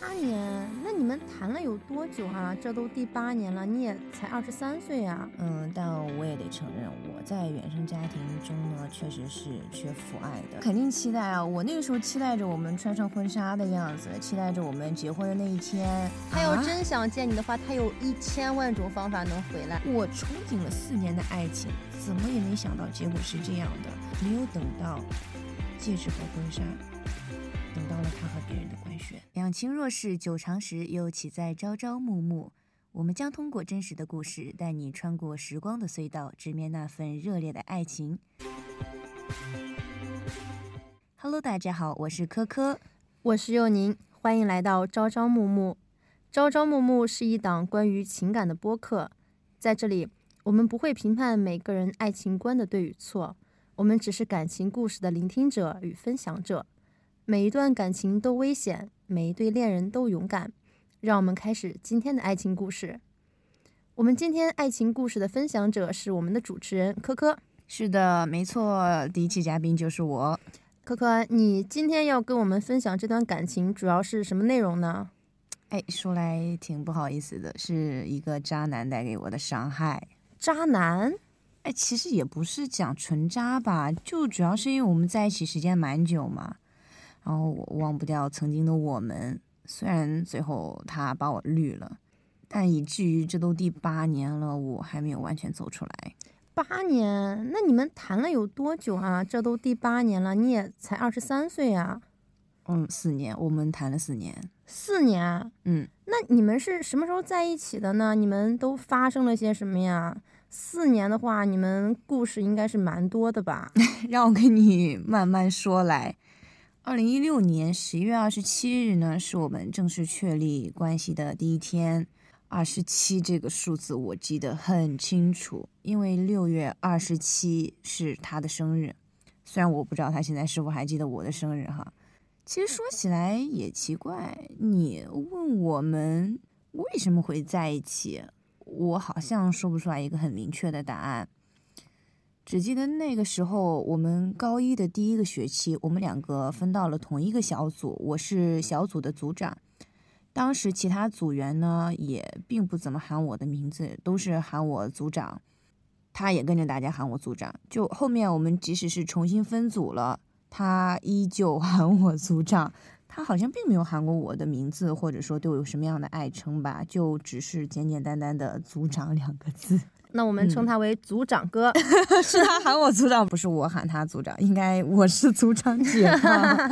八年，那你们谈了有多久啊？这都第八年了，你也才二十三岁呀。嗯，但我也得承认，我在原生家庭中呢，确实是缺父爱的。肯定期待啊，我那个时候期待着我们穿上婚纱的样子，期待着我们结婚的那一天。他要真想见你的话，他有一千万种方法能回来。我憧憬了四年的爱情，怎么也没想到结果是这样的，没有等到戒指和婚纱。等到了他和别人的官宣。两情若是久长时，又岂在朝朝暮暮？我们将通过真实的故事，带你穿过时光的隧道，直面那份热烈的爱情。Hello，大家好，我是科科，我是佑宁，欢迎来到朝朝暮暮。朝朝暮暮是一档关于情感的播客，在这里，我们不会评判每个人爱情观的对与错，我们只是感情故事的聆听者与分享者。每一段感情都危险，每一对恋人都勇敢。让我们开始今天的爱情故事。我们今天爱情故事的分享者是我们的主持人科科。是的，没错，第一期嘉宾就是我。科科，你今天要跟我们分享这段感情，主要是什么内容呢？哎，说来挺不好意思的，是一个渣男带给我的伤害。渣男？哎，其实也不是讲纯渣吧，就主要是因为我们在一起时间蛮久嘛。然后我忘不掉曾经的我们，虽然最后他把我绿了，但以至于这都第八年了，我还没有完全走出来。八年？那你们谈了有多久啊？这都第八年了，你也才二十三岁啊？嗯，四年，我们谈了四年。四年？嗯，那你们是什么时候在一起的呢？你们都发生了些什么呀？四年的话，你们故事应该是蛮多的吧？让我跟你慢慢说来。二零一六年十一月二十七日呢，是我们正式确立关系的第一天。二十七这个数字我记得很清楚，因为六月二十七是他的生日。虽然我不知道他现在是否还记得我的生日哈。其实说起来也奇怪，你问我们为什么会在一起，我好像说不出来一个很明确的答案。只记得那个时候，我们高一的第一个学期，我们两个分到了同一个小组，我是小组的组长。当时其他组员呢，也并不怎么喊我的名字，都是喊我组长。他也跟着大家喊我组长。就后面我们即使是重新分组了，他依旧 喊我组长。他好像并没有喊过我的名字，或者说对我有什么样的爱称吧，就只是简简单单的“组长”两个字。那我们称他为组长哥，是他喊我组长，不是我喊他组长，应该我是组长姐吧？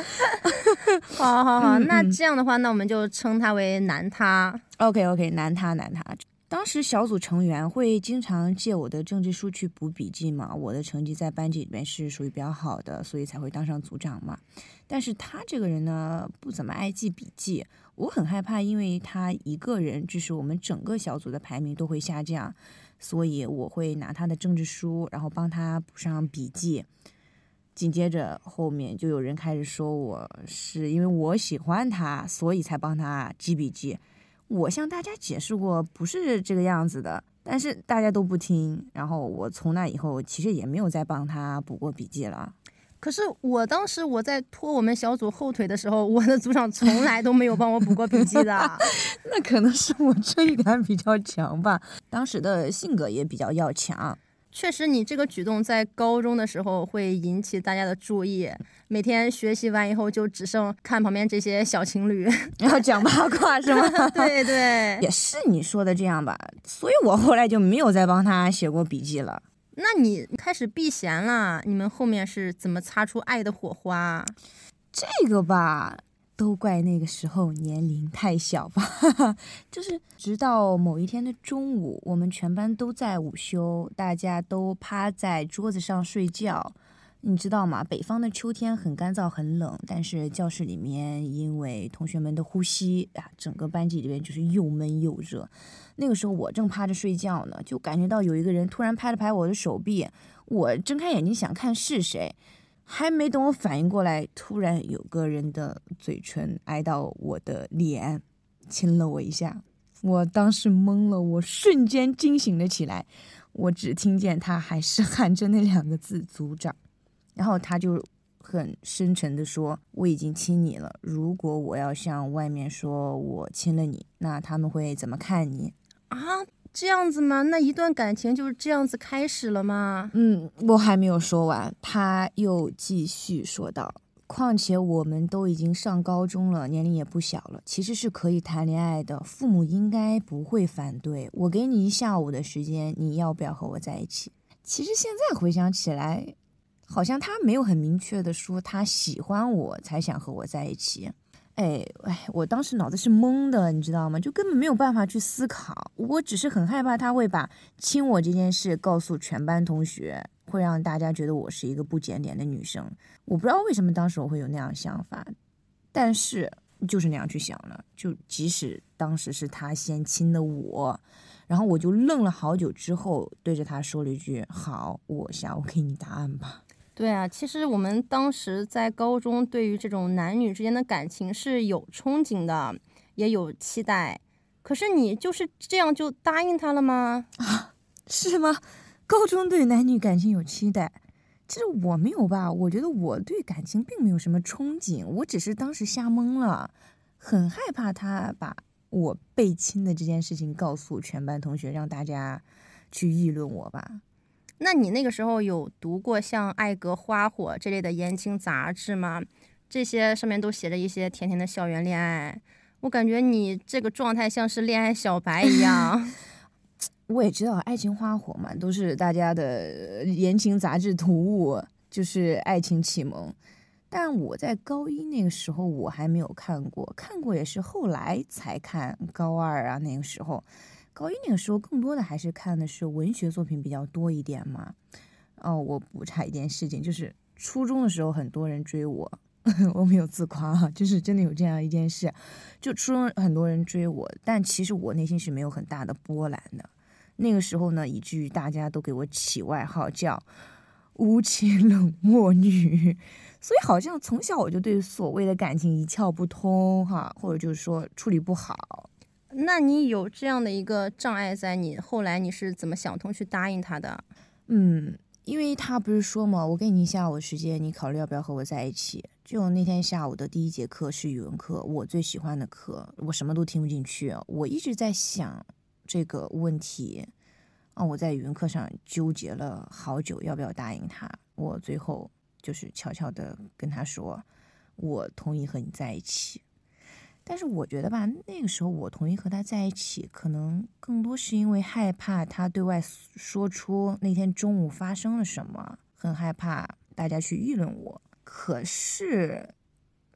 好好好，那这样的话，那我们就称他为男他。OK OK，男他男他。当时小组成员会经常借我的政治书去补笔记嘛，我的成绩在班级里面是属于比较好的，所以才会当上组长嘛。但是他这个人呢，不怎么爱记笔记，我很害怕，因为他一个人，就是我们整个小组的排名都会下降。所以我会拿他的政治书，然后帮他补上笔记。紧接着后面就有人开始说我是因为我喜欢他，所以才帮他记笔记。我向大家解释过不是这个样子的，但是大家都不听。然后我从那以后其实也没有再帮他补过笔记了。可是我当时我在拖我们小组后腿的时候，我的组长从来都没有帮我补过笔记的。那可能是我正义感比较强吧，当时的性格也比较要强。确实，你这个举动在高中的时候会引起大家的注意。每天学习完以后，就只剩看旁边这些小情侣，然后讲八卦是吗？对对，也是你说的这样吧。所以我后来就没有再帮他写过笔记了。那你开始避嫌了？你们后面是怎么擦出爱的火花？这个吧，都怪那个时候年龄太小吧。就是直到某一天的中午，我们全班都在午休，大家都趴在桌子上睡觉。你知道吗？北方的秋天很干燥很冷，但是教室里面因为同学们的呼吸啊，整个班级里面就是又闷又热。那个时候我正趴着睡觉呢，就感觉到有一个人突然拍了拍我的手臂，我睁开眼睛想看是谁，还没等我反应过来，突然有个人的嘴唇挨到我的脸，亲了我一下。我当时懵了，我瞬间惊醒了起来，我只听见他还是 喊着那两个字“组长”。然后他就很深沉的说：“我已经亲你了，如果我要向外面说我亲了你，那他们会怎么看你？”啊，这样子吗？那一段感情就是这样子开始了吗？嗯，我还没有说完，他又继续说道。况且我们都已经上高中了，年龄也不小了，其实是可以谈恋爱的。父母应该不会反对。我给你一下午的时间，你要不要和我在一起？其实现在回想起来，好像他没有很明确的说他喜欢我才想和我在一起。哎哎，我当时脑子是懵的，你知道吗？就根本没有办法去思考。我只是很害怕他会把亲我这件事告诉全班同学。会让大家觉得我是一个不检点的女生，我不知道为什么当时我会有那样想法，但是就是那样去想了。就即使当时是他先亲的我，然后我就愣了好久之后，对着他说了一句：“好，我想我给你答案吧。”对啊，其实我们当时在高中，对于这种男女之间的感情是有憧憬的，也有期待。可是你就是这样就答应他了吗？啊，是吗？高中对男女感情有期待，其实我没有吧？我觉得我对感情并没有什么憧憬，我只是当时瞎懵了，很害怕他把我被亲的这件事情告诉全班同学，让大家去议论我吧。那你那个时候有读过像《爱格花火》这类的言情杂志吗？这些上面都写着一些甜甜的校园恋爱，我感觉你这个状态像是恋爱小白一样。我也知道爱情花火嘛，都是大家的言情杂志读物，就是爱情启蒙。但我在高一那个时候我还没有看过，看过也是后来才看。高二啊那个时候，高一那个时候更多的还是看的是文学作品比较多一点嘛。哦，我补差一件事情，就是初中的时候很多人追我，我没有自夸哈，就是真的有这样一件事，就初中很多人追我，但其实我内心是没有很大的波澜的。那个时候呢，以至于大家都给我起外号叫“无情冷漠女”，所以好像从小我就对所谓的感情一窍不通哈，或者就是说处理不好。那你有这样的一个障碍，在你后来你是怎么想通去答应他的？嗯，因为他不是说嘛，我给你下午时间，你考虑要不要和我在一起。就那天下午的第一节课是语文课，我最喜欢的课，我什么都听不进去，我一直在想。这个问题啊，我在语文课上纠结了好久，要不要答应他？我最后就是悄悄的跟他说，我同意和你在一起。但是我觉得吧，那个时候我同意和他在一起，可能更多是因为害怕他对外说出那天中午发生了什么，很害怕大家去议论我。可是。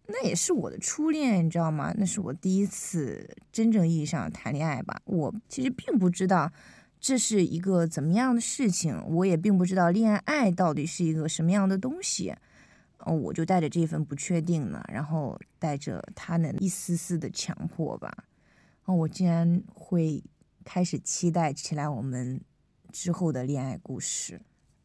那也是我的初恋，你知道吗？那是我第一次真正意义上谈恋爱吧。我其实并不知道这是一个怎么样的事情，我也并不知道恋爱到底是一个什么样的东西。嗯，我就带着这份不确定呢，然后带着他那一丝丝的强迫吧，哦，我竟然会开始期待起来我们之后的恋爱故事。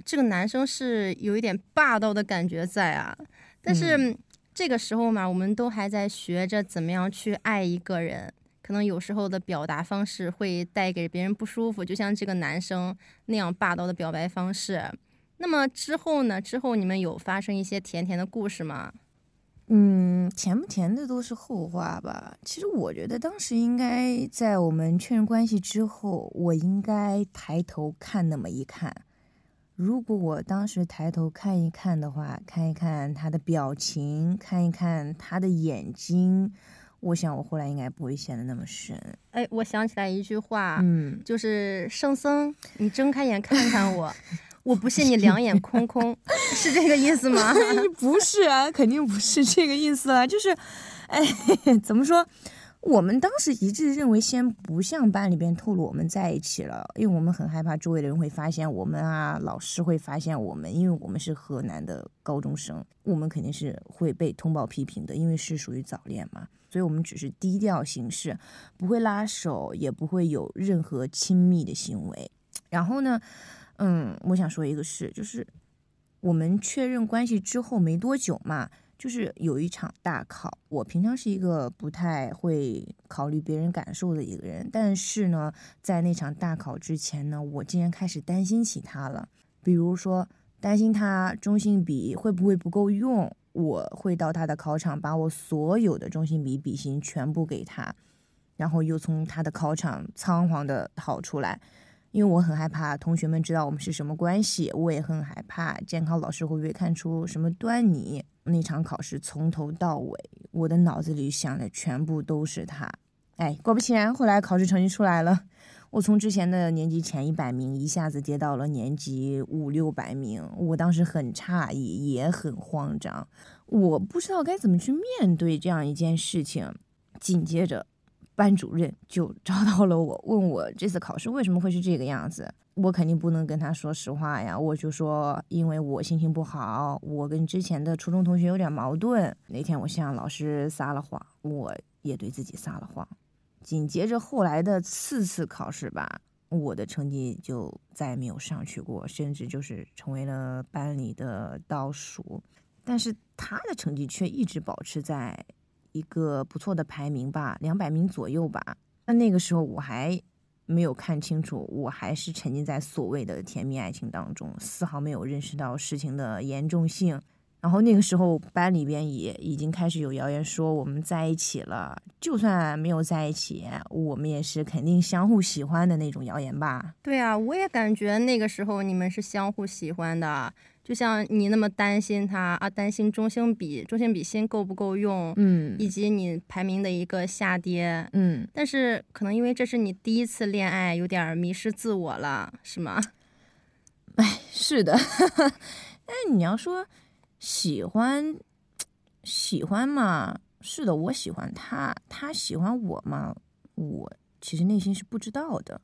这个男生是有一点霸道的感觉在啊，但是。这个时候嘛，我们都还在学着怎么样去爱一个人，可能有时候的表达方式会带给别人不舒服，就像这个男生那样霸道的表白方式。那么之后呢？之后你们有发生一些甜甜的故事吗？嗯，甜不甜的都是后话吧。其实我觉得当时应该在我们确认关系之后，我应该抬头看那么一看。如果我当时抬头看一看的话，看一看他的表情，看一看他的眼睛，我想我后来应该不会陷得那么深。哎，我想起来一句话，嗯，就是圣僧，你睁开眼看看我，我不信你两眼空空，是这个意思吗？不是啊，肯定不是这个意思啊，就是，哎，怎么说？我们当时一致认为，先不向班里边透露我们在一起了，因为我们很害怕周围的人会发现我们啊，老师会发现我们，因为我们是河南的高中生，我们肯定是会被通报批评的，因为是属于早恋嘛，所以我们只是低调行事，不会拉手，也不会有任何亲密的行为。然后呢，嗯，我想说一个事，就是我们确认关系之后没多久嘛。就是有一场大考，我平常是一个不太会考虑别人感受的一个人，但是呢，在那场大考之前呢，我竟然开始担心起他了。比如说，担心他中性笔会不会不够用，我会到他的考场，把我所有的中性笔笔芯全部给他，然后又从他的考场仓皇的逃出来，因为我很害怕同学们知道我们是什么关系，我也很害怕监考老师会不会看出什么端倪。那场考试从头到尾，我的脑子里想的全部都是他。哎，果不其然，后来考试成绩出来了。我从之前的年级前一百名一下子跌到了年级五六百名，我当时很诧异，也很慌张，我不知道该怎么去面对这样一件事情。紧接着，班主任就 找到了我，问我这次考试为什么会是这个样子。我肯定不能跟他说实话呀，我就说因为我心情不好，我跟之前的初中同学有点矛盾。那天我向老师撒了谎，我也对自己撒了谎。紧接着后来的次次考试吧，我的成绩就再也没有上去过，甚至就是成为了班里的倒数。但是他的成绩却一直保持在一个不错的排名吧，两百名左右吧。那那个时候我还没有看清楚，我还是沉浸在所谓的甜蜜爱情当中，丝毫没有认识到事情的严重性。然后那个时候，班里边也已经开始有谣言说我们在一起了。就算没有在一起，我们也是肯定相互喜欢的那种谣言吧？对啊，我也感觉那个时候你们是相互喜欢的。就像你那么担心他啊，担心中性笔、中性笔芯够不够用，嗯，以及你排名的一个下跌，嗯。但是可能因为这是你第一次恋爱，有点迷失自我了，是吗？哎，是的。哎，你要说。喜欢，喜欢嘛？是的，我喜欢他，他喜欢我嘛？我其实内心是不知道的。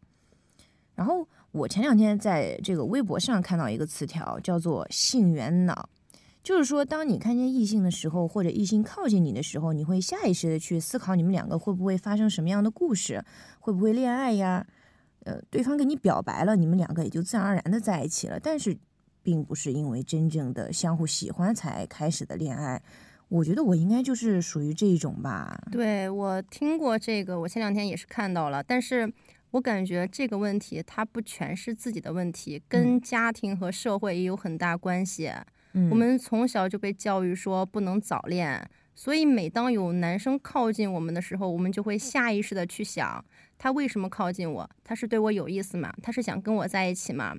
然后我前两天在这个微博上看到一个词条，叫做“性缘脑”，就是说，当你看见异性的时候，或者异性靠近你的时候，你会下意识的去思考你们两个会不会发生什么样的故事，会不会恋爱呀？呃，对方给你表白了，你们两个也就自然而然的在一起了。但是。并不是因为真正的相互喜欢才开始的恋爱，我觉得我应该就是属于这一种吧。对我听过这个，我前两天也是看到了，但是我感觉这个问题它不全是自己的问题，跟家庭和社会也有很大关系。我们从小就被教育说不能早恋，所以每当有男生靠近我们的时候，我们就会下意识的去想，他为什么靠近我？他是对我有意思吗？他是想跟我在一起吗？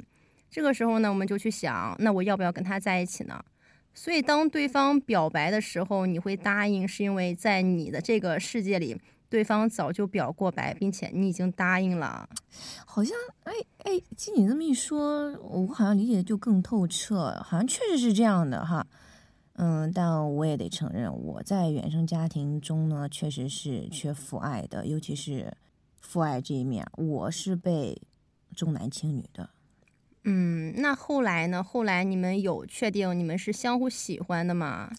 这个时候呢，我们就去想，那我要不要跟他在一起呢？所以当对方表白的时候，你会答应，是因为在你的这个世界里，对方早就表过白，并且你已经答应了。好像，哎哎，经你这么一说，我好像理解的就更透彻，好像确实是这样的哈。嗯，但我也得承认，我在原生家庭中呢，确实是缺父爱的，尤其是父爱这一面，我是被重男轻女的。嗯，那后来呢？后来你们有确定你们是相互喜欢的吗？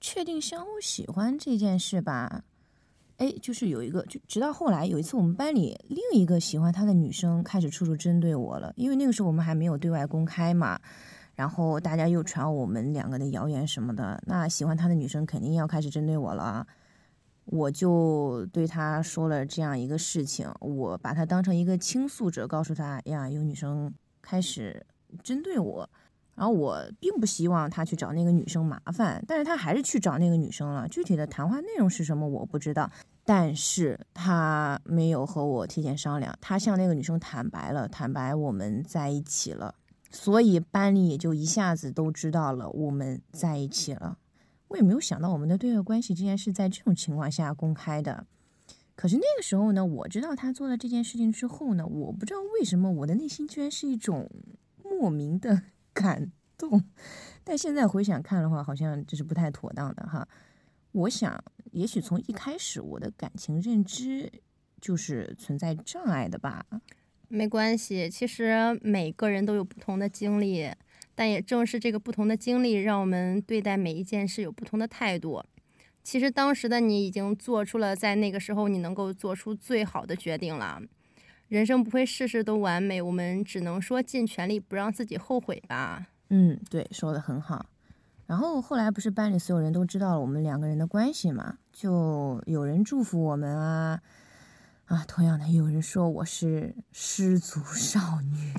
确定相互喜欢这件事吧，哎，就是有一个，就直到后来有一次，我们班里另一个喜欢他的女生开始处处针对我了，因为那个时候我们还没有对外公开嘛，然后大家又传我们两个的谣言什么的，那喜欢他的女生肯定要开始针对我了，我就对他说了这样一个事情，我把他当成一个倾诉者，告诉他呀，有女生。开始针对我，然后我并不希望他去找那个女生麻烦，但是他还是去找那个女生了。具体的谈话内容是什么我不知道，但是他没有和我提前商量，他向那个女生坦白了，坦白我们在一起了，所以班里也就一下子都知道了我们在一起了。我也没有想到我们的对外关系竟然是在这种情况下公开的。可是那个时候呢，我知道他做了这件事情之后呢，我不知道为什么我的内心居然是一种莫名的感动。但现在回想看的话，好像这是不太妥当的哈。我想，也许从一开始我的感情认知就是存在障碍的吧。没关系，其实每个人都有不同的经历，但也正是这个不同的经历，让我们对待每一件事有不同的态度。其实当时的你已经做出了在那个时候你能够做出最好的决定了。人生不会事事都完美，我们只能说尽全力不让自己后悔吧。嗯，对，说的很好。然后后来不是班里所有人都知道了我们两个人的关系嘛，就有人祝福我们啊啊，同样的有人说我是失足少女。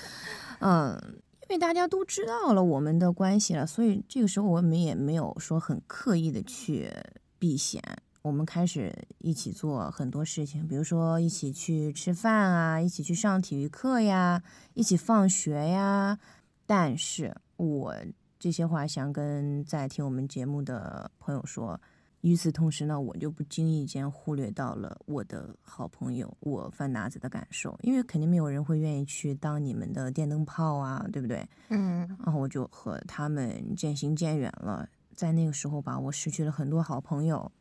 嗯，因为大家都知道了我们的关系了，所以这个时候我们也没有说很刻意的去避嫌。我们开始一起做很多事情，比如说一起去吃饭啊，一起去上体育课呀，一起放学呀。但是我这些话想跟在听我们节目的朋友说，与此同时呢，我就不经意间忽略到了我的好朋友我范达子的感受，因为肯定没有人会愿意去当你们的电灯泡啊，对不对？嗯，然后我就和他们渐行渐远了，在那个时候吧，我失去了很多好朋友。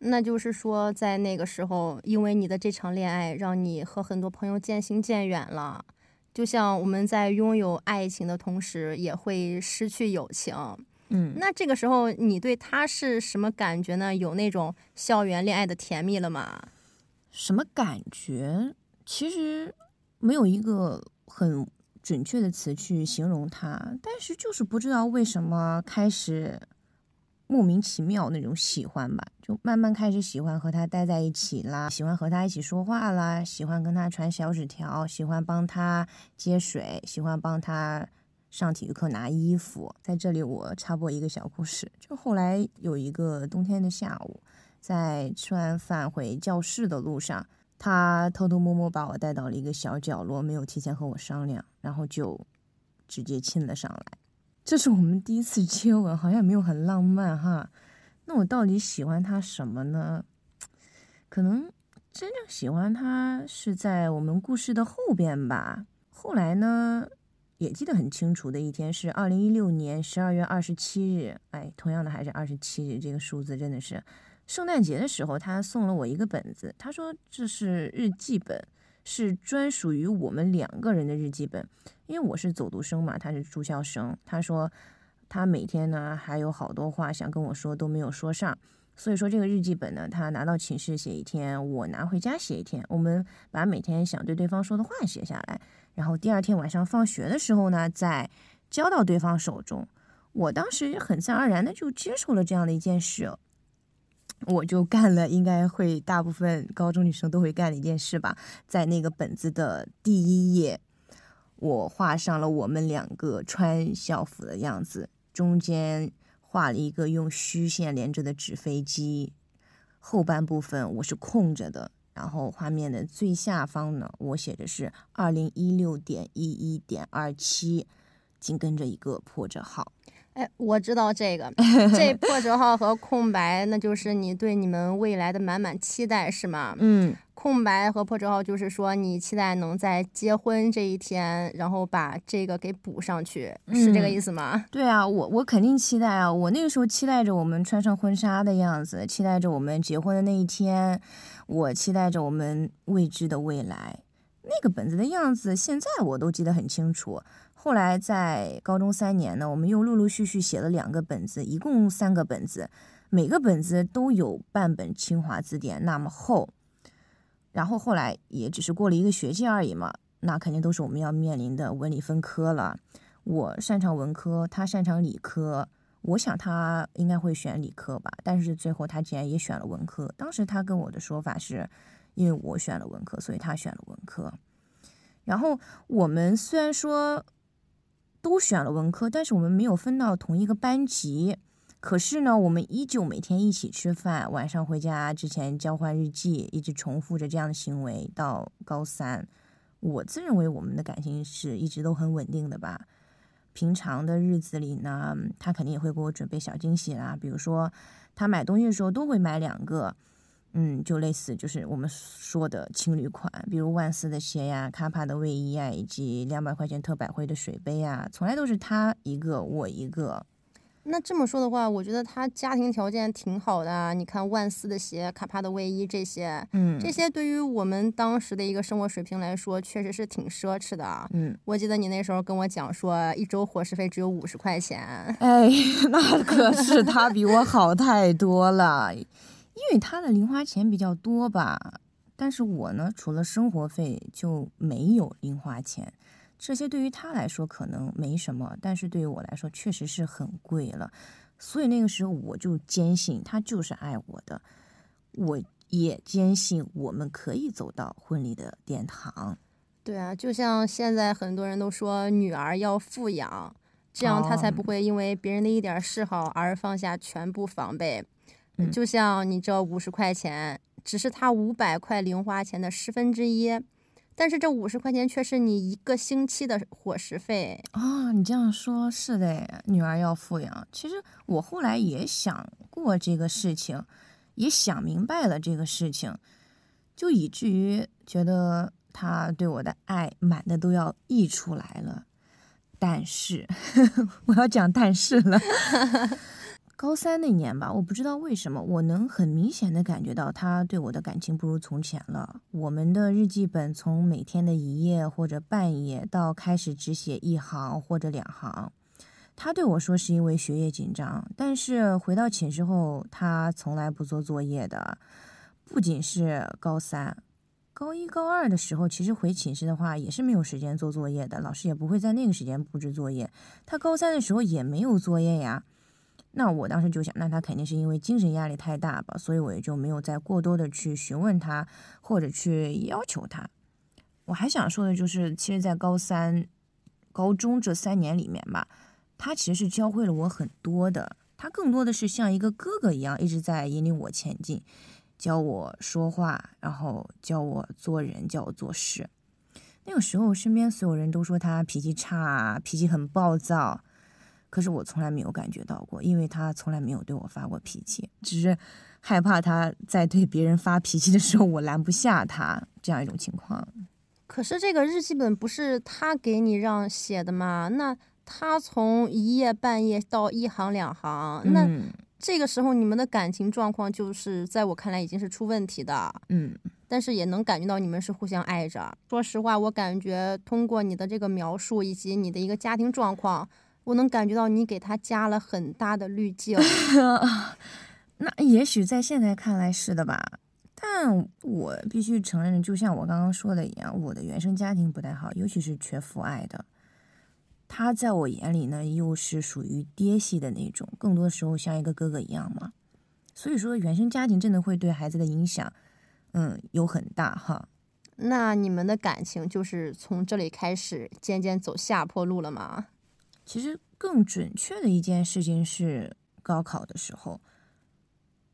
那就是说，在那个时候，因为你的这场恋爱，让你和很多朋友渐行渐远了。就像我们在拥有爱情的同时，也会失去友情。嗯，那这个时候你对他是什么感觉呢？有那种校园恋爱的甜蜜了吗？什么感觉？其实没有一个很准确的词去形容他，但是就是不知道为什么开始。莫名其妙那种喜欢吧，就慢慢开始喜欢和他待在一起啦，喜欢和他一起说话啦，喜欢跟他传小纸条，喜欢帮他接水，喜欢帮他上体育课拿衣服。在这里我插播一个小故事，就后来有一个冬天的下午，在吃完饭回教室的路上，他偷偷摸摸把我带到了一个小角落，没有提前和我商量，然后就直接亲了上来。这是我们第一次接吻，好像也没有很浪漫哈。那我到底喜欢他什么呢？可能真正喜欢他是在我们故事的后边吧。后来呢，也记得很清楚的一天是二零一六年十二月二十七日。哎，同样的还是二十七日，这个数字真的是圣诞节的时候，他送了我一个本子，他说这是日记本。是专属于我们两个人的日记本，因为我是走读生嘛，他是住校生。他说他每天呢还有好多话想跟我说都没有说上，所以说这个日记本呢，他拿到寝室写一天，我拿回家写一天。我们把每天想对对方说的话写下来，然后第二天晚上放学的时候呢，再交到对方手中。我当时很自然而然的就接受了这样的一件事。我就干了，应该会大部分高中女生都会干的一件事吧。在那个本子的第一页，我画上了我们两个穿校服的样子，中间画了一个用虚线连着的纸飞机，后半部分我是空着的。然后画面的最下方呢，我写的是二零一六点一一点二七，紧跟着一个破折号。哎，我知道这个，这破折号和空白，那就是你对你们未来的满满期待，是吗？嗯，空白和破折号就是说你期待能在结婚这一天，然后把这个给补上去，是这个意思吗？对啊，我我肯定期待啊，我那个时候期待着我们穿上婚纱的样子，期待着我们结婚的那一天，我期待着我们未知的未来。那个本子的样子，现在我都记得很清楚。后来在高中三年呢，我们又陆陆续续写了两个本子，一共三个本子，每个本子都有半本清华字典那么厚。然后后来也只是过了一个学期而已嘛，那肯定都是我们要面临的文理分科了。我擅长文科，他擅长理科。我想他应该会选理科吧，但是最后他竟然也选了文科。当时他跟我的说法是，因为我选了文科，所以他选了文科。然后我们虽然说。都选了文科，但是我们没有分到同一个班级。可是呢，我们依旧每天一起吃饭，晚上回家之前交换日记，一直重复着这样的行为到高三。我自认为我们的感情是一直都很稳定的吧。平常的日子里呢，他肯定也会给我准备小惊喜啦，比如说他买东西的时候都会买两个。嗯，就类似就是我们说的情侣款，比如万斯的鞋呀、卡帕的卫衣呀，以及两百块钱特百惠的水杯呀，从来都是他一个我一个。那这么说的话，我觉得他家庭条件挺好的。你看万斯的鞋、卡帕的卫衣这些，嗯，这些对于我们当时的一个生活水平来说，确实是挺奢侈的。嗯，我记得你那时候跟我讲说，一周伙食费只有五十块钱。哎，那可是他比我好太多了。因为他的零花钱比较多吧，但是我呢，除了生活费就没有零花钱。这些对于他来说可能没什么，但是对于我来说确实是很贵了。所以那个时候我就坚信他就是爱我的，我也坚信我们可以走到婚礼的殿堂。对啊，就像现在很多人都说女儿要富养，这样她才不会因为别人的一点嗜好而放下全部防备。嗯就像你这五十块钱，只是他五百块零花钱的十分之一，但是这五十块钱却是你一个星期的伙食费。啊、你这样说，是的，女儿要富养。其实我后来也想过这个事情，也想明白了这个事情，就以至于觉得他对我的爱满的都要溢出来了。但是，我要讲但是了。高三那年吧，我不知道为什么，我能很明显的感觉到他对我的感情不如从前了。我们的日记本从每天的一页或者半页，到开始只写一行或者两行。他对我说是因为学业紧张，但是回到寝室后，他从来不做作业的。不仅是高三，高一、高二的时候，其实回寝室的话也是没有时间做作业的，老师也不会在那个时间布置作业。他高三的时候也没有作业呀。那我当时就想，那他肯定是因为精神压力太大吧，所以我也就没有再过多的去询问他，或者去要求他。我还想说的就是，其实，在高三、高中这三年里面吧，他其实是教会了我很多的。他更多的是像一个哥哥一样，一直在引领我前进，教我说话，然后教我做人，教我做事。那个时候，身边所有人都说他脾气差，脾气很暴躁。可是我从来没有感觉到过，因为他从来没有对我发过脾气，只是害怕他在对别人发脾气的时候我拦不下他这样一种情况。可是这个日记本不是他给你让写的吗？那他从一页半页到一行两行，那嗯这个时候你们的感情状况就是在我看来已经是出问题的。嗯但是也能感觉到你们是互相爱着。说实话，我感觉通过你的这个描述以及你的一个家庭状况，我能感觉到你给他加了很大的滤镜。那也许在现在看来是的吧，但我必须承认，就像我刚刚说的一样，我的原生家庭不太好，尤其是缺父爱的。他在我眼里呢，又是属于爹系的那种，更多时候像一个哥哥一样嘛。所以说，原生家庭真的会对孩子的影响，嗯，有很大哈。那你们的感情就是从这里开始渐渐走下坡路了吗？其实更准确的一件事情是高考的时候，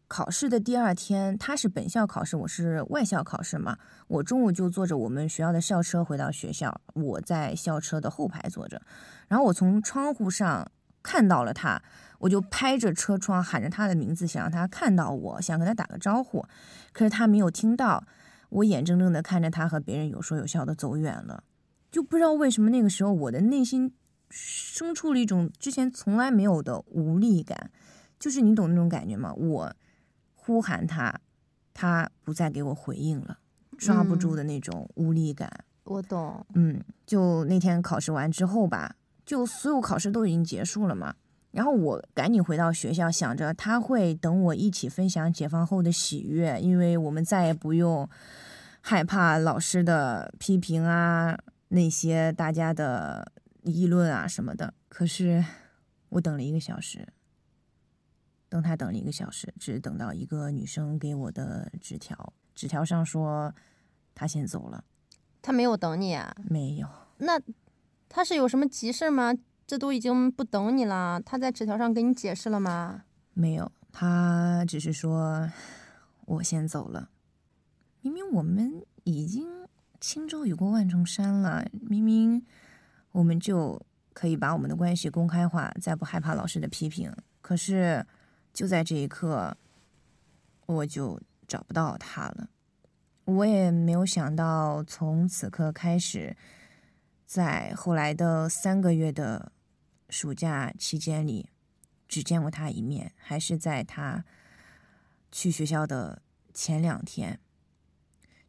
考试的第二天，他是本校考试，我是外校考试嘛。我中午就坐着我们学校的校车回到学校，我在校车的后排坐着，然后我从窗户上看到了他，我就拍着车窗喊着他的名字，想让他看到我，想跟他打个招呼，可是他没有听到。我眼睁睁的看着他和别人有说有笑的走远了，就不知道为什么那个时候我的内心生出了一种之前从来没有的无力感，就是你懂那种感觉吗？我呼喊他，他不再给我回应了，抓不住的那种无力感。我懂，嗯，就那天考试完之后吧，就所有考试都已经结束了嘛。然后我赶紧回到学校，想着他会等我一起分享解放后的喜悦，因为我们再也不用害怕老师的批评啊，那些大家的议论啊什么的。可是我等了一个小时，等他等了一个小时，只等到一个女生给我的纸条，纸条上说他先走了，他没有等你啊？没有。那他是有什么急事吗？这都已经不等你了，他在纸条上给你解释了吗？没有，他只是说我先走了。明明我们已经轻舟已过万重山了，明明我们就可以把我们的关系公开化，再不害怕老师的批评。可是就在这一刻，我就找不到他了。我也没有想到，从此刻开始，在后来的三个月的暑假期间里，只见过他一面，还是在他去学校的前两天。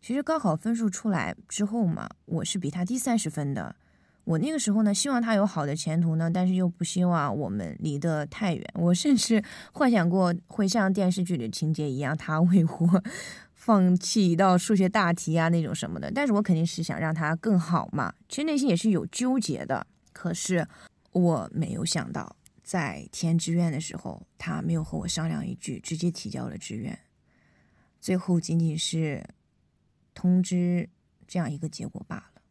其实高考分数出来之后嘛，我是比他低三十分的。我那个时候呢，希望他有好的前途呢，但是又不希望我们离得太远。我甚至幻想过会像电视剧里情节一样，他为我 放弃一道数学大题啊那种什么的。但是我肯定是想让他更好嘛，其实内心也是有纠结的。可是我没有想到，在填志愿的时候，他没有和我商量一句，直接提交了志愿。最后仅仅是通知这样一个结果罢了。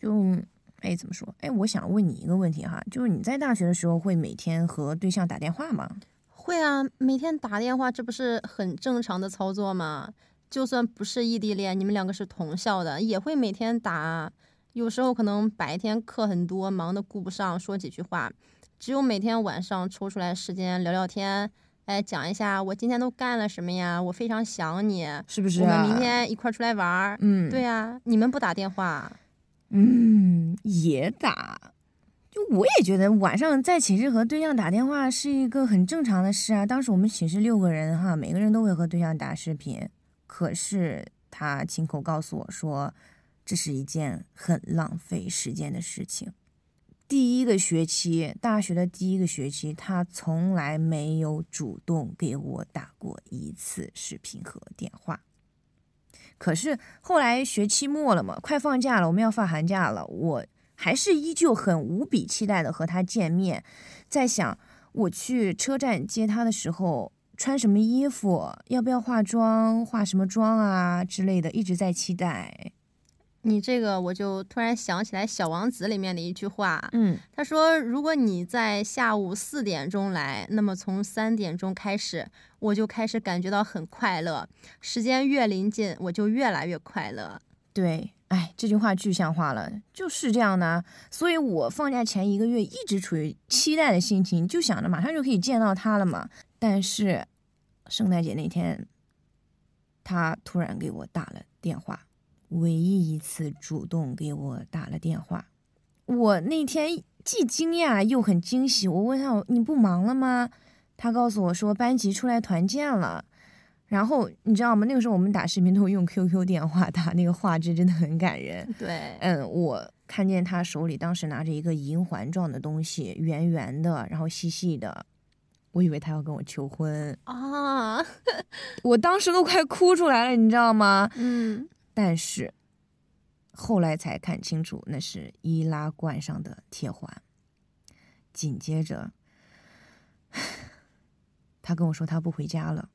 就哎怎么说？哎，我想问你一个问题哈，就是你在大学的时候会每天和对象打电话吗？会啊，每天打电话，这不是很正常的操作吗？就算不是异地恋，你们两个是同校的，也会每天打。有时候可能白天课很多，忙的顾不上说几句话，只有每天晚上抽出来时间聊聊天，哎，讲一下我今天都干了什么呀？我非常想你，是不是？我们明天一块出来玩儿。嗯，对呀，你们不打电话？嗯，也打。就我也觉得晚上在寝室和对象打电话是一个很正常的事啊。当时我们寝室六个人哈，每个人都会和对象打视频。可是他亲口告诉我说。这是一件很浪费时间的事情。第一个学期，大学的第一个学期，他从来没有主动给我打过一次视频和电话。可是后来学期末了嘛，快放假了，我们要放寒假了，我还是依旧很无比期待的和他见面。在想我去车站接他的时候穿什么衣服，要不要化妆，化什么妆啊之类的，一直在期待。你这个我就突然想起来《小王子》里面的一句话，嗯，他说：“如果你在下午四点钟来，那么从三点钟开始，我就开始感觉到很快乐。时间越临近，我就越来越快乐。”对，哎，这句话具象化了，就是这样的。所以我放假前一个月一直处于期待的心情，就想着马上就可以见到他了嘛。但是圣诞节那天，他突然给我打了电话。唯一一次主动给我打了电话，我那天既惊讶又很惊喜。我问他：“你不忙了吗？”他告诉我说：“班级出来团建了。”然后你知道吗？那个时候我们打视频都用 QQ 电话打，那个画质真的很感人。对，嗯，我看见他手里当时拿着一个银环状的东西，圆圆的，然后细细的，我以为他要跟我求婚啊！我当时都快哭出来了，你知道吗？嗯。但是后来才看清楚，那是易拉罐上的铁环。紧接着，他跟我说他不回家了，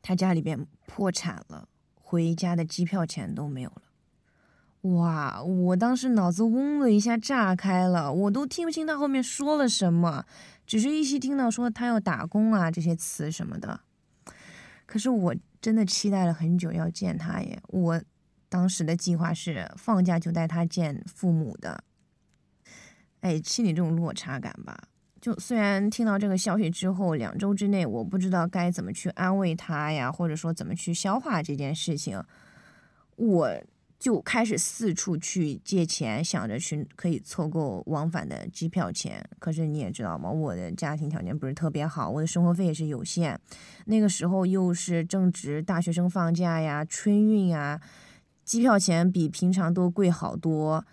他家里边破产了，回家的机票钱都没有了。哇！我当时脑子嗡的一下炸开了，我都听不清他后面说了什么，只是依稀听到说他要打工啊这些词什么的。可是我。真的期待了很久要见他耶！我当时的计划是放假就带他见父母的。哎，心里这种落差感吧，就虽然听到这个消息之后，两周之内我不知道该怎么去安慰他呀，或者说怎么去消化这件事情，我。就开始四处去借钱，想着去可以凑够往返的机票钱。可是你也知道嘛，我的家庭条件不是特别好，我的生活费也是有限。那个时候又是正值大学生放假呀、春运啊，机票钱比平常都贵好多。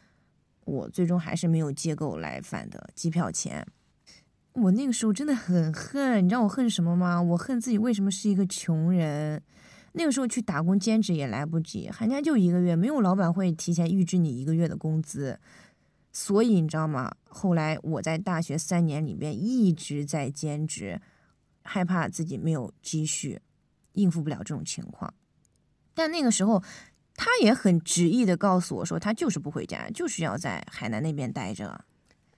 我最终还是没有借够来返的机票钱。我那个时候真的很恨，你知道我恨什么吗？我恨自己为什么是一个穷人。那个时候去打工兼职也来不及，寒假就一个月，没有老板会提前预支你一个月的工资，所以你知道吗？后来我在大学三年里边一直在兼职，害怕自己没有积蓄，应付不了这种情况。但那个时候，他也很执意的告诉我说，他就是不回家，就是要在海南那边待着。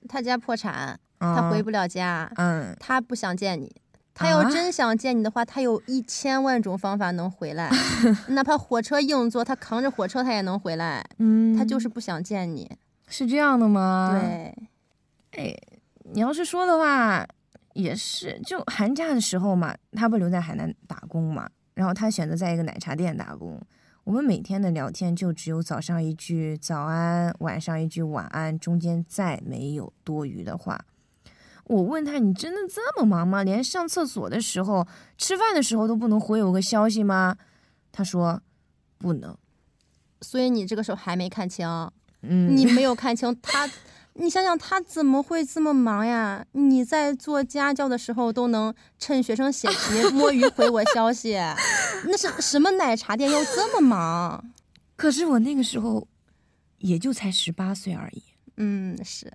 他家破产，他回不了家，嗯，他不想见你。他要真想见你的话，他有一千万种方法能回来，哪怕火车硬座，他扛着火车他也能回来。嗯，他就是不想见你，是这样的吗？对，哎，你要是说的话，也是，就寒假的时候嘛，他不留在海南打工嘛，然后他选择在一个奶茶店打工，我们每天的聊天就只有早上一句早安，晚上一句晚安，中间再没有多余的话。我问他：“你真的这么忙吗？连上厕所的时候、吃饭的时候都不能回我个消息吗？”他说：“不能。”所以你这个时候还没看清，嗯，你没有看清他。你想想，他怎么会这么忙呀？你在做家教的时候都能趁学生写题 摸鱼回我消息，那是什么奶茶店要这么忙？可是我那个时候也就才十八岁而已。嗯，是。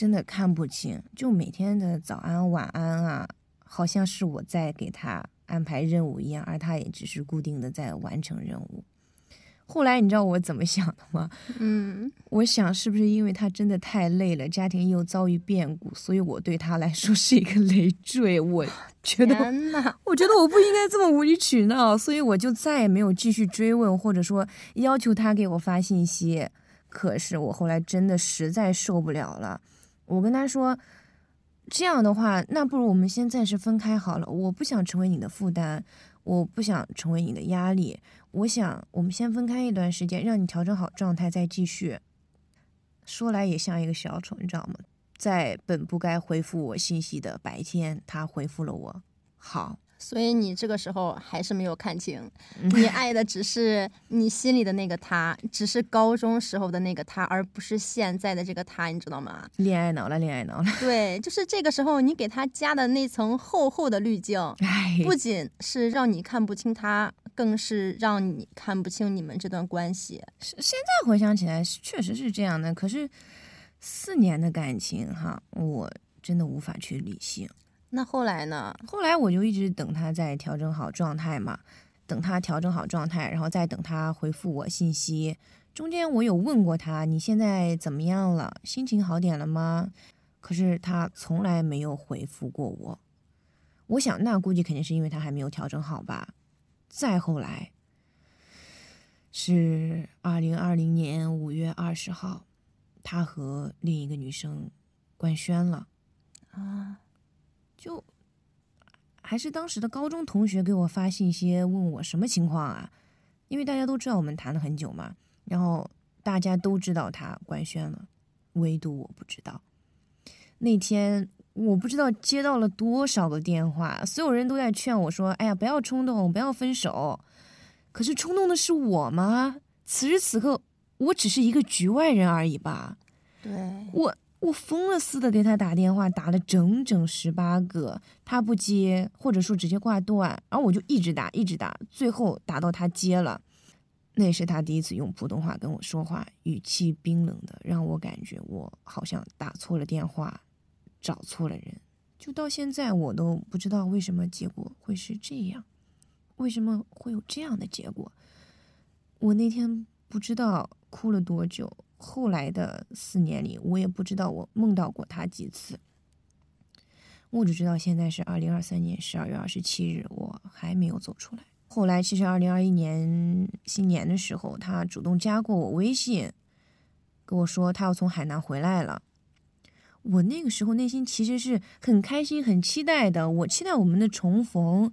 真的看不清，就每天的早安晚安啊，好像是我在给他安排任务一样，而他也只是固定的在完成任务。后来你知道我怎么想的吗？嗯，我想是不是因为他真的太累了，家庭又遭遇变故，所以我对他来说是一个累赘。我 觉得，我觉得我不应该这么无理取闹，所以我就再也没有继续追问，或者说要求他给我发信息。可是我后来真的实在受不了了，我跟他说，这样的话，那不如我们先暂时分开好了。我不想成为你的负担，我不想成为你的压力。我想，我们先分开一段时间，让你调整好状态再继续。说来也像一个小丑，你知道吗？在本不该回复我信息的白天，他回复了我，好。所以你这个时候还是没有看清，你爱的只是你心里的那个他，只是高中时候的那个他，而不是现在的这个他，你知道吗？恋爱脑了，恋爱脑了。对，就是这个时候你给他加的那层厚厚的滤镜，不仅是让你看不清他，更是让你看不清你们这段关系。现在回想起来，确实是这样的。可是四年的感情，哈，我真的无法去理性。那后来呢？后来我就一直等他在调整好状态嘛，等他调整好状态，然后再等他回复我信息。中间我有问过他，你现在怎么样了？心情好点了吗？可是他从来没有回复过我。我想，那估计肯定是因为他还没有调整好吧。再后来，是二零二零年五月二十号，他和另一个女生官宣了啊。就还是当时的高中同学给我发信息问我什么情况啊？因为大家都知道我们谈了很久嘛，然后大家都知道他官宣了，唯独我不知道。那天我不知道接到了多少个电话，所有人都在劝我说：“哎呀，不要冲动，不要分手。”可是冲动的是我吗？此时此刻，我只是一个局外人而已吧。对我。我疯了似的给他打电话，打了整整十八个，他不接，或者说直接挂断，然后我就一直打，一直打，最后打到他接了。那是他第一次用普通话跟我说话，语气冰冷的，让我感觉我好像打错了电话，找错了人。就到现在，我都不知道为什么结果会是这样，为什么会有这样的结果。我那天不知道哭了多久。后来的四年里，我也不知道我梦到过他几次。我只知道现在是二零二三年十二月二十七日，我还没有走出来。后来，其实二零二一年新年的时候，他主动加过我微信，跟我说他要从海南回来了。我那个时候内心其实是很开心、很期待的，我期待我们的重逢。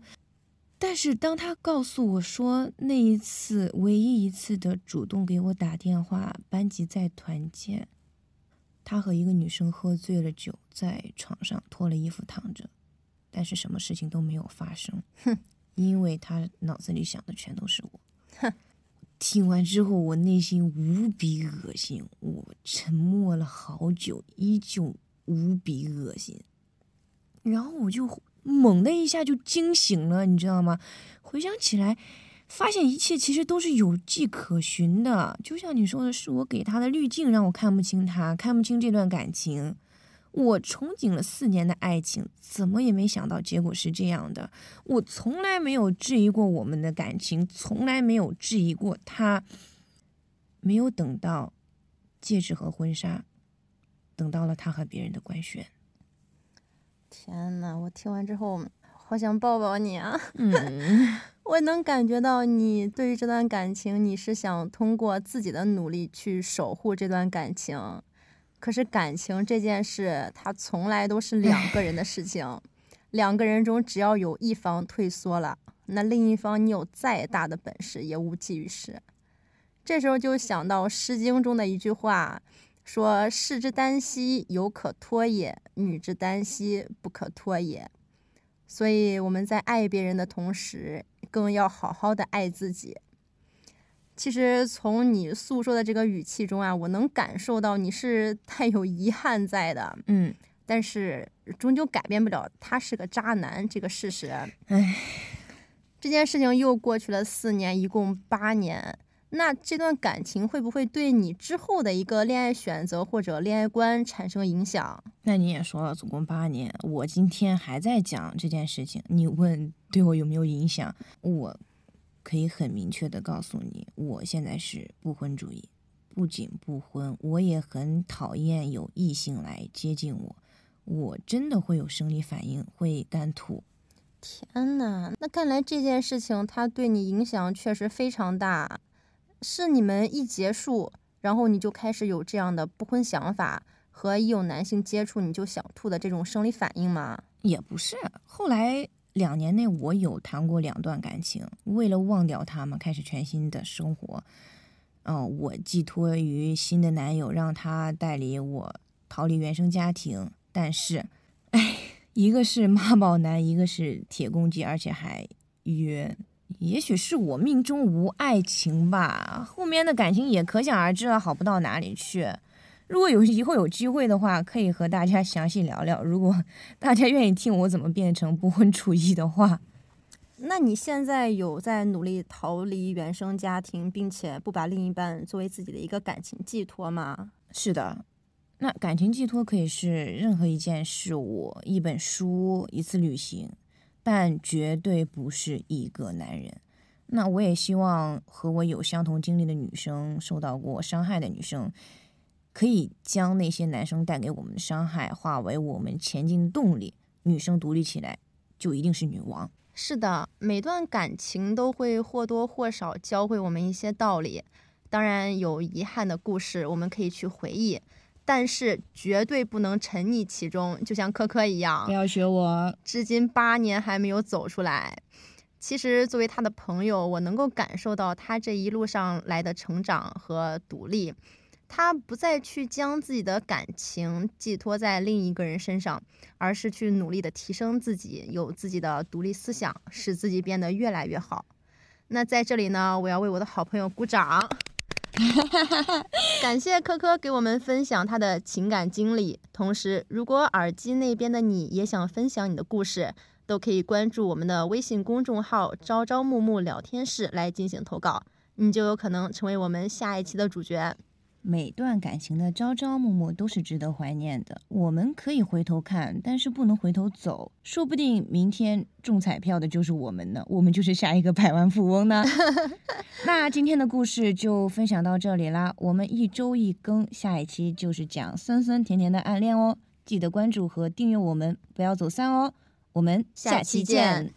但是当他告诉我说那一次唯一一次的主动给我打电话，班级在团建，他和一个女生喝醉了酒，在床上脱了衣服躺着，但是什么事情都没有发生，哼，因为他脑子里想的全都是我，哼。听完之后，我内心无比恶心，我沉默了好久，依旧无比恶心，然后我就。猛的一下就惊醒了，你知道吗？回想起来，发现一切其实都是有迹可循的。就像你说的，是我给他的滤镜让我看不清他，看不清这段感情。我憧憬了四年的爱情，怎么也没想到结果是这样的。我从来没有质疑过我们的感情，从来没有质疑过他。没有等到戒指和婚纱，等到了他和别人的官宣。天呐，我听完之后好想抱抱你啊！嗯，我能感觉到你对于这段感情，你是想通过自己的努力去守护这段感情。可是感情这件事，它从来都是两个人的事情。两个人中，只要有一方退缩了，那另一方你有再大的本事也无济于事。这时候就想到《诗经》中的一句话。说士之耽兮，犹可脱也；女之耽兮，不可脱也。所以我们在爱别人的同时，更要好好的爱自己。其实从你诉说的这个语气中啊，我能感受到你是 带有遗憾在的。嗯，但是终究改变不了他是个渣男这个事实。唉，这件事情又过去了四年，一共八年。那这段感情会不会对你之后的一个恋爱选择或者恋爱观产生影响？那你也说了，总共八年，我今天还在讲这件事情，你问对我有没有影响？我可以很明确的告诉你，我现在是不婚主义。不仅不婚，我也很讨厌有异性来接近我，我真的会有生理反应，会干吐。天呐，那看来这件事情它对你影响确实非常大。是你们一结束，然后你就开始有这样的不婚想法，和一有男性接触你就想吐的这种生理反应吗？也不是，后来两年内我有谈过两段感情，为了忘掉他们，开始全新的生活。嗯，我寄托于新的男友，让他带领我逃离原生家庭。但是，哎，一个是妈宝男，一个是铁公鸡，而且还约。也许是我命中无爱情吧，后面的感情也可想而知了，好不到哪里去。如果有以后有机会的话，可以和大家详细聊聊。如果 大家愿意听我怎么变成不婚主义的话。那你现在有在努力逃离原生家庭，并且不把另一半作为自己的一个感情寄托吗？是的，那感情寄托可以是任何一件事物、一本书、一次旅行，但绝对不是一个男人。那我也希望和我有相同经历的女生，受到过伤害的女生，可以将那些男生带给我们的伤害化为我们前进的动力。女生独立起来，就一定是女王。是的，每段感情都会或多或少教会我们一些道理。当然，有遗憾的故事我们可以去回忆，但是绝对不能沉溺其中。就像科科一样，不要学我，至今八年还没有走出来。其实，作为他的朋友，我能够感受到他这一路上来的成长和独立。他不再去将自己的感情寄托在另一个人身上，而是去努力的提升自己，有自己的独立思想，使自己变得越来越好。那在这里呢，我要为我的好朋友鼓掌，感谢科科给我们分享他的情感经历。同时，如果耳机那边的你也想分享你的故事，都可以关注我们的微信公众号“朝朝暮暮聊天室”来进行投稿，你就有可能成为我们下一期的主角。每段感情的朝朝暮暮都是值得怀念的。我们可以回头看，但是不能回头走。说不定明天中彩票的就是我们呢，我们就是下一个百万富翁呢。那今天的故事就分享到这里啦。我们一周一更，下一期就是讲酸酸甜甜的暗恋哦。记得关注和订阅我们，不要走散哦。我们下期见。